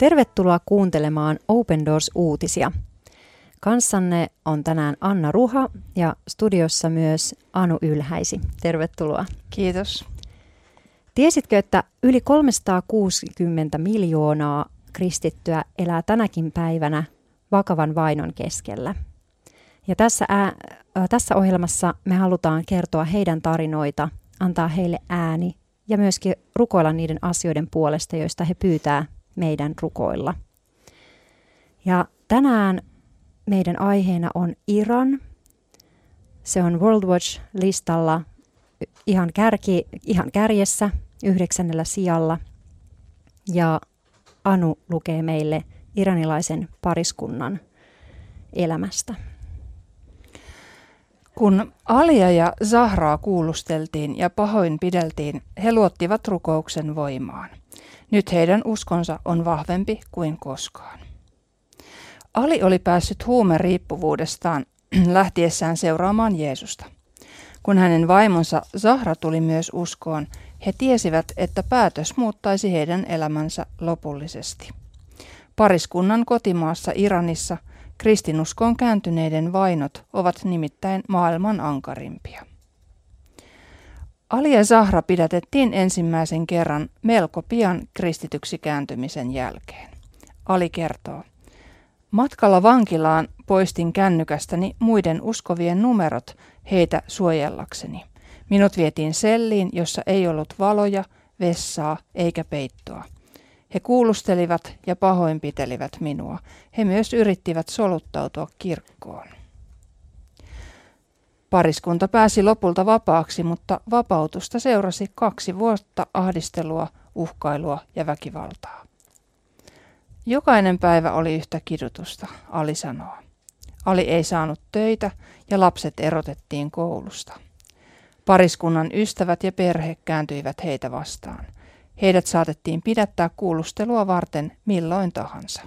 Tervetuloa kuuntelemaan Open Doors-uutisia. Kanssanne on tänään Anna Ruha ja studiossa myös Anu Ylhäisi. Tervetuloa. Kiitos. Tiesitkö, että yli 360 miljoonaa kristittyä elää tänäkin päivänä vakavan vainon keskellä? Ja tässä, ää, tässä ohjelmassa me halutaan kertoa heidän tarinoita, antaa heille ääni ja myöskin rukoilla niiden asioiden puolesta, joista he pyytää meidän rukoilla. Ja tänään meidän aiheena on Iran. Se on World Watch-listalla ihan, kärki, ihan kärjessä yhdeksännellä sijalla. Ja Anu lukee meille iranilaisen pariskunnan elämästä. Kun Alia ja Zahraa kuulusteltiin ja pahoinpideltiin, he luottivat rukouksen voimaan. Nyt heidän uskonsa on vahvempi kuin koskaan. Ali oli päässyt huumeriippuvuudestaan lähtiessään seuraamaan Jeesusta. Kun hänen vaimonsa Zahra tuli myös uskoon, he tiesivät, että päätös muuttaisi heidän elämänsä lopullisesti. Pariskunnan kotimaassa Iranissa kristinuskoon kääntyneiden vainot ovat nimittäin maailman ankarimpia. Ali ja Zahra pidätettiin ensimmäisen kerran melko pian kristityksi kääntymisen jälkeen. Ali kertoo, Matkalla vankilaan poistin kännykästäni muiden uskovien numerot heitä suojellakseni. Minut vietiin selliin, jossa ei ollut valoja, vessaa eikä peittoa. He kuulustelivat ja pahoinpitelivät minua. He myös yrittivät soluttautua kirkkoon. Pariskunta pääsi lopulta vapaaksi, mutta vapautusta seurasi kaksi vuotta ahdistelua, uhkailua ja väkivaltaa. Jokainen päivä oli yhtä kidutusta, Ali sanoo. Ali ei saanut töitä ja lapset erotettiin koulusta. Pariskunnan ystävät ja perhe kääntyivät heitä vastaan. Heidät saatettiin pidättää kuulustelua varten milloin tahansa.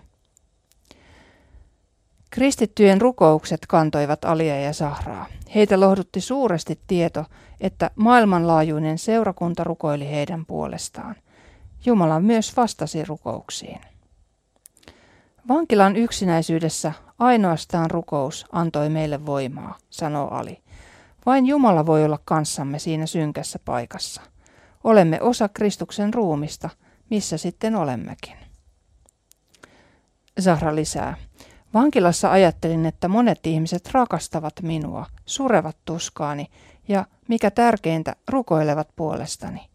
Kristittyjen rukoukset kantoivat Alia ja Sahraa. Heitä lohdutti suuresti tieto, että maailmanlaajuinen seurakunta rukoili heidän puolestaan. Jumala myös vastasi rukouksiin. Vankilan yksinäisyydessä ainoastaan rukous antoi meille voimaa, sanoo Ali. Vain Jumala voi olla kanssamme siinä synkässä paikassa. Olemme osa Kristuksen ruumista, missä sitten olemmekin. Zahra lisää. Vankilassa ajattelin, että monet ihmiset rakastavat minua, surevat tuskaani ja, mikä tärkeintä, rukoilevat puolestani.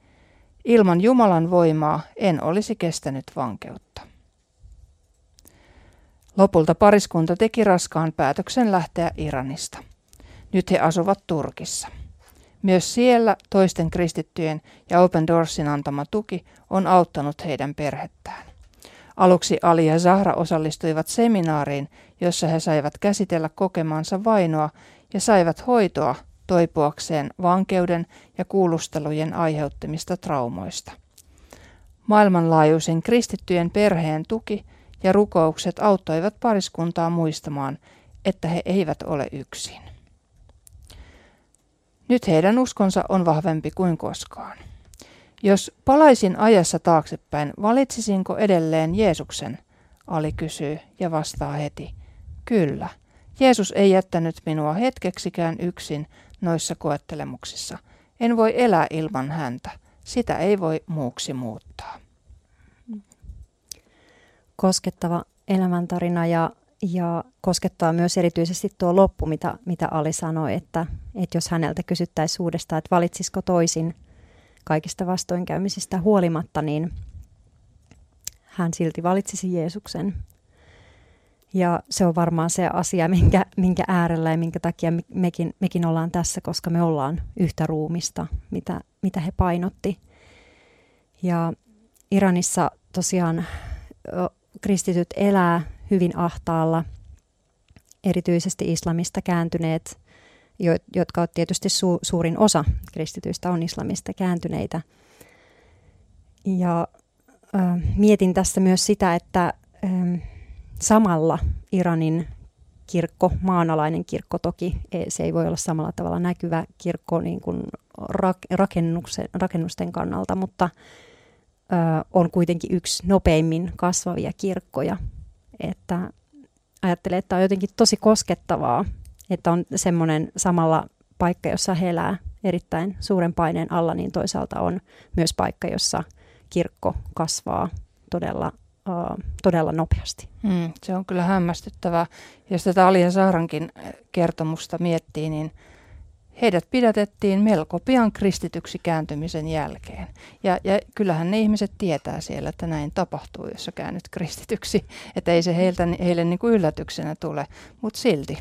Ilman Jumalan voimaa en olisi kestänyt vankeutta. Lopulta pariskunta teki raskaan päätöksen lähteä Iranista. Nyt he asuvat Turkissa. Myös siellä toisten kristittyjen ja Open Doorsin antama tuki on auttanut heidän perhettään. Aluksi Ali ja Zahra osallistuivat seminaariin, jossa he saivat käsitellä kokemansa vainoa ja saivat hoitoa toipuakseen vankeuden ja kuulustelujen aiheuttamista traumoista. Maailmanlaajuisen kristittyjen perheen tuki – ja rukoukset auttoivat pariskuntaa muistamaan, että he eivät ole yksin. Nyt heidän uskonsa on vahvempi kuin koskaan. Jos palaisin ajassa taaksepäin, valitsisinko edelleen Jeesuksen? Ali kysyy ja vastaa heti. Kyllä. Jeesus ei jättänyt minua hetkeksikään yksin noissa koettelemuksissa. En voi elää ilman häntä. Sitä ei voi muuksi muuttaa koskettava elämäntarina ja, ja koskettaa myös erityisesti tuo loppu, mitä, mitä Ali sanoi, että, että jos häneltä kysyttäisiin uudestaan, että valitsisiko toisin kaikista vastoinkäymisistä huolimatta, niin hän silti valitsisi Jeesuksen. Ja se on varmaan se asia, minkä, minkä äärellä ja minkä takia mekin, mekin ollaan tässä, koska me ollaan yhtä ruumista, mitä, mitä he painotti. Ja Iranissa tosiaan kristityt elää hyvin ahtaalla, erityisesti islamista kääntyneet, jo, jotka ovat tietysti su, suurin osa kristityistä on islamista kääntyneitä. Ja ö, mietin tässä myös sitä, että ö, samalla Iranin kirkko, maanalainen kirkko toki, e, se ei voi olla samalla tavalla näkyvä kirkko niin kuin rak, rakennusten kannalta, mutta on kuitenkin yksi nopeimmin kasvavia kirkkoja. Että ajattelen, että on jotenkin tosi koskettavaa, että on semmoinen samalla paikka, jossa he elää erittäin suuren paineen alla, niin toisaalta on myös paikka, jossa kirkko kasvaa todella, todella nopeasti. Mm, se on kyllä hämmästyttävää. Jos tätä Alia Saarankin kertomusta miettii, niin heidät pidätettiin melko pian kristityksi kääntymisen jälkeen. Ja, ja kyllähän ne ihmiset tietää siellä, että näin tapahtuu, jos sä käännyt kristityksi. Että ei se heiltä, heille niin kuin yllätyksenä tule, mutta silti,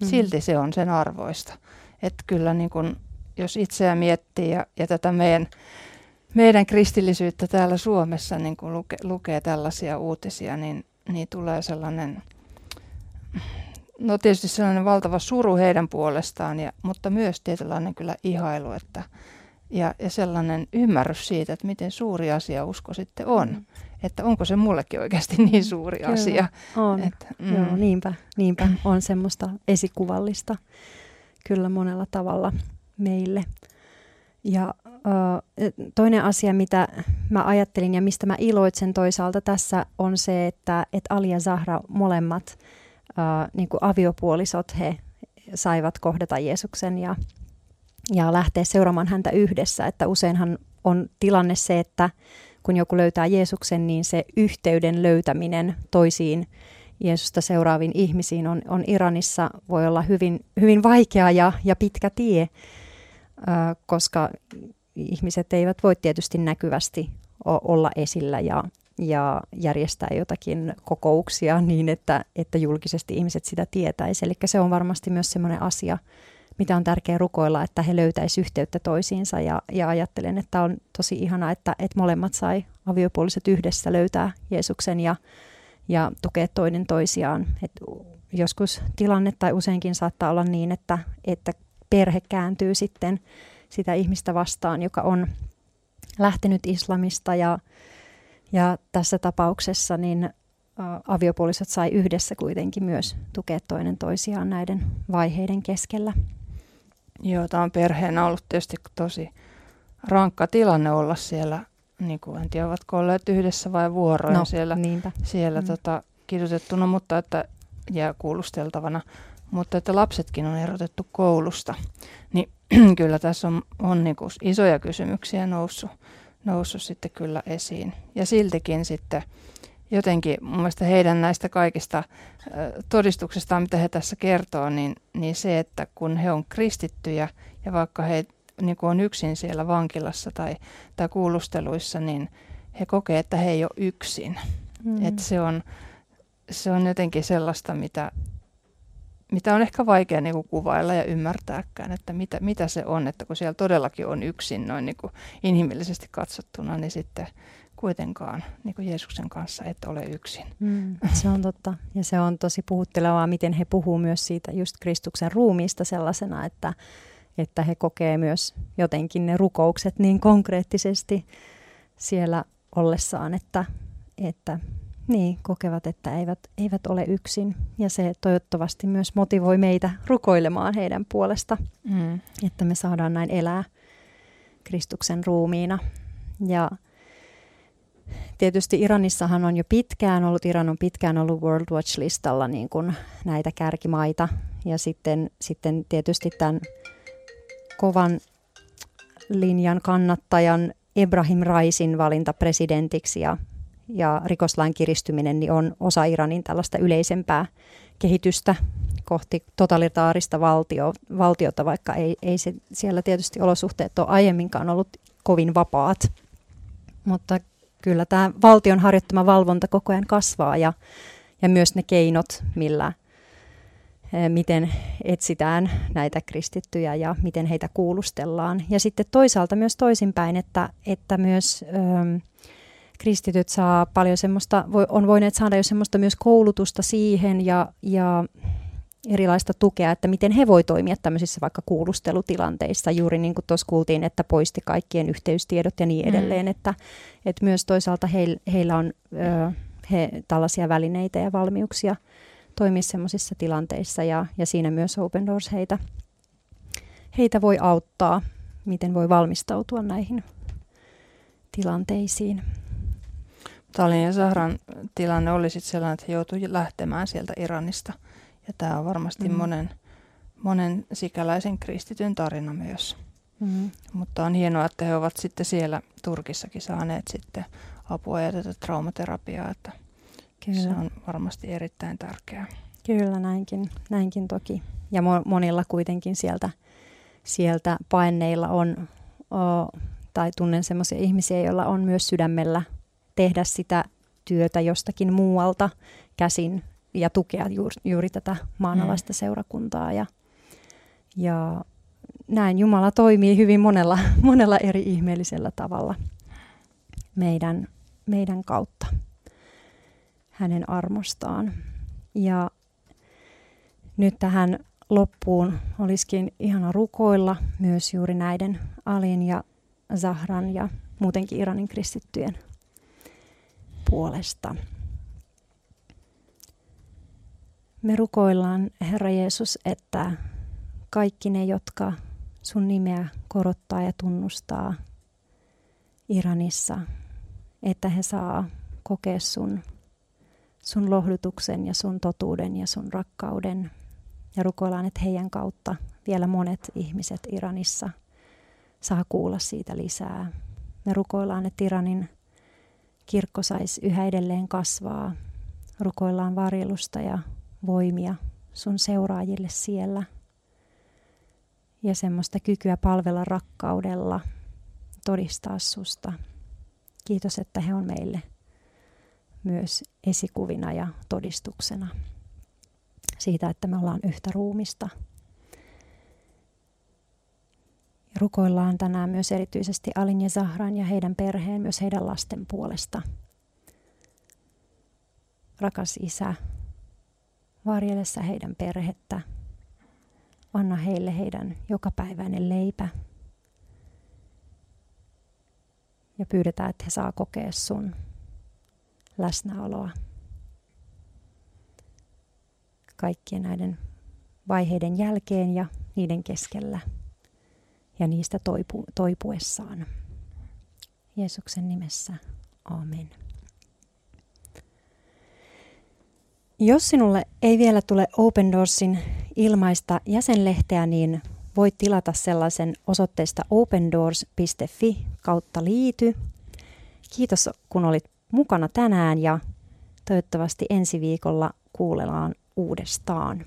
mm. silti se on sen arvoista. Että kyllä niin kuin, jos itseä miettii ja, ja tätä meidän, meidän kristillisyyttä täällä Suomessa niin kun luke, lukee tällaisia uutisia, niin, niin tulee sellainen, no tietysti sellainen valtava suru heidän puolestaan, ja, mutta myös tietynlainen kyllä ihailu, että, ja, ja sellainen ymmärrys siitä, että miten suuri asia usko sitten on. Mm. Että onko se mullekin oikeasti niin suuri Kyllä, asia. on. Että, mm. Joo, niinpä, niinpä on semmoista esikuvallista kyllä monella tavalla meille. Ja toinen asia, mitä mä ajattelin ja mistä mä iloitsen toisaalta tässä on se, että, että Ali ja Zahra molemmat niin kuin aviopuolisot, he saivat kohdata Jeesuksen ja, ja lähteä seuraamaan häntä yhdessä. Että useinhan on tilanne se, että kun joku löytää Jeesuksen, niin se yhteyden löytäminen toisiin Jeesusta seuraaviin ihmisiin on, on Iranissa voi olla hyvin, hyvin vaikea ja, ja pitkä tie, koska ihmiset eivät voi tietysti näkyvästi olla esillä ja, ja järjestää jotakin kokouksia niin, että, että julkisesti ihmiset sitä tietäisi. Eli se on varmasti myös sellainen asia, mitä on tärkeää rukoilla, että he löytäisivät yhteyttä toisiinsa ja, ja ajattelen, että on tosi ihana, että, että molemmat sai aviopuoliset yhdessä löytää Jeesuksen ja, ja tukea toinen toisiaan. Et joskus tilanne tai useinkin saattaa olla niin, että, että perhe kääntyy sitten sitä ihmistä vastaan, joka on lähtenyt islamista ja, ja tässä tapauksessa niin aviopuolisot sai yhdessä kuitenkin myös tukea toinen toisiaan näiden vaiheiden keskellä. Joo, tämä on perheenä ollut tietysti tosi rankka tilanne olla siellä, niin kuin en tiedä, ovatko olleet yhdessä vai vuoroin no, siellä, niinpä. siellä mm. tota, kidutettuna mutta että, ja kuulusteltavana, mutta että lapsetkin on erotettu koulusta. Niin kyllä tässä on, on niin kuin isoja kysymyksiä noussut, noussut sitten kyllä esiin. Ja siltikin sitten jotenkin mun mielestä heidän näistä kaikista todistuksista, mitä he tässä kertoo, niin, niin se, että kun he on kristittyjä ja vaikka he niin kuin on yksin siellä vankilassa tai, tai kuulusteluissa, niin he kokee, että he ei ole yksin. Mm. Että se on, se on jotenkin sellaista, mitä, mitä on ehkä vaikea niin kuin kuvailla ja ymmärtääkään, että mitä, mitä se on, että kun siellä todellakin on yksin noin niin kuin inhimillisesti katsottuna, niin sitten kuitenkaan niin kuin Jeesuksen kanssa et ole yksin. Mm, se on totta. Ja se on tosi puhuttelevaa, miten he puhuu myös siitä just Kristuksen ruumiista sellaisena, että, että he kokee myös jotenkin ne rukoukset niin konkreettisesti siellä ollessaan, että, että niin, kokevat, että eivät, eivät ole yksin. Ja se toivottavasti myös motivoi meitä rukoilemaan heidän puolesta, mm. että me saadaan näin elää Kristuksen ruumiina. Ja tietysti Iranissahan on jo pitkään ollut, Iran on pitkään ollut World Watch-listalla niin kuin näitä kärkimaita. Ja sitten, sitten tietysti tämän kovan linjan kannattajan Ebrahim Raisin valinta presidentiksi ja ja rikoslain kiristyminen niin on osa Iranin tällaista yleisempää kehitystä kohti totalitaarista valtio, valtiota, vaikka ei, ei se, siellä tietysti olosuhteet ole aiemminkaan ollut kovin vapaat. Mutta kyllä tämä valtion harjoittama valvonta koko ajan kasvaa ja, ja myös ne keinot, millä, eh, miten etsitään näitä kristittyjä ja miten heitä kuulustellaan. Ja sitten toisaalta myös toisinpäin, että, että myös... Öö, kristityt saa paljon semmoista, on voineet saada jo semmoista myös koulutusta siihen ja, ja erilaista tukea, että miten he voi toimia tämmöisissä vaikka kuulustelutilanteissa, juuri niin kuin tuossa kuultiin, että poisti kaikkien yhteystiedot ja niin mm. edelleen, mm. että, että myös toisaalta heil, heillä on ö, he, tällaisia välineitä ja valmiuksia toimia semmoisissa tilanteissa ja, ja siinä myös Open Doors heitä, heitä voi auttaa, miten voi valmistautua näihin tilanteisiin. Talin ja Sahran tilanne oli sitten sellainen, että he joutuivat lähtemään sieltä Iranista. Ja tämä on varmasti mm. monen, monen sikäläisen kristityn tarina myös. Mm. Mutta on hienoa, että he ovat sitten siellä Turkissakin saaneet sitten apua ja tätä traumaterapiaa, että Kyllä. se on varmasti erittäin tärkeää. Kyllä, näinkin, näinkin toki. Ja monilla kuitenkin sieltä, sieltä paineilla on, o, tai tunnen sellaisia ihmisiä, joilla on myös sydämellä tehdä sitä työtä jostakin muualta käsin ja tukea juuri, juuri tätä maanalaista mm. seurakuntaa. Ja, ja näin Jumala toimii hyvin monella, monella eri ihmeellisellä tavalla meidän, meidän kautta hänen armostaan. Ja nyt tähän loppuun olisikin ihana rukoilla myös juuri näiden Alin ja Zahran ja muutenkin Iranin kristittyjen puolesta. Me rukoillaan, Herra Jeesus, että kaikki ne, jotka sun nimeä korottaa ja tunnustaa Iranissa, että he saa kokea sun, sun lohdutuksen ja sun totuuden ja sun rakkauden. Ja rukoillaan, että heidän kautta vielä monet ihmiset Iranissa saa kuulla siitä lisää. Me rukoillaan, että Iranin kirkko saisi yhä edelleen kasvaa. Rukoillaan varjelusta ja voimia sun seuraajille siellä – ja semmoista kykyä palvella rakkaudella, todistaa susta. Kiitos, että he on meille myös esikuvina ja todistuksena siitä, että me ollaan yhtä ruumista. Rukoillaan tänään myös erityisesti Alin ja Zahran ja heidän perheen, myös heidän lasten puolesta. Rakas Isä, varjelessa heidän perhettä, Anna heille heidän jokapäiväinen leipä. Ja pyydetään, että he saa kokea sun läsnäoloa kaikkien näiden vaiheiden jälkeen ja niiden keskellä ja niistä toipu, toipuessaan. Jeesuksen nimessä, amen. Jos sinulle ei vielä tule Open Doorsin ilmaista jäsenlehteä, niin voit tilata sellaisen osoitteesta opendoors.fi kautta liity. Kiitos kun olit mukana tänään ja toivottavasti ensi viikolla kuulellaan uudestaan.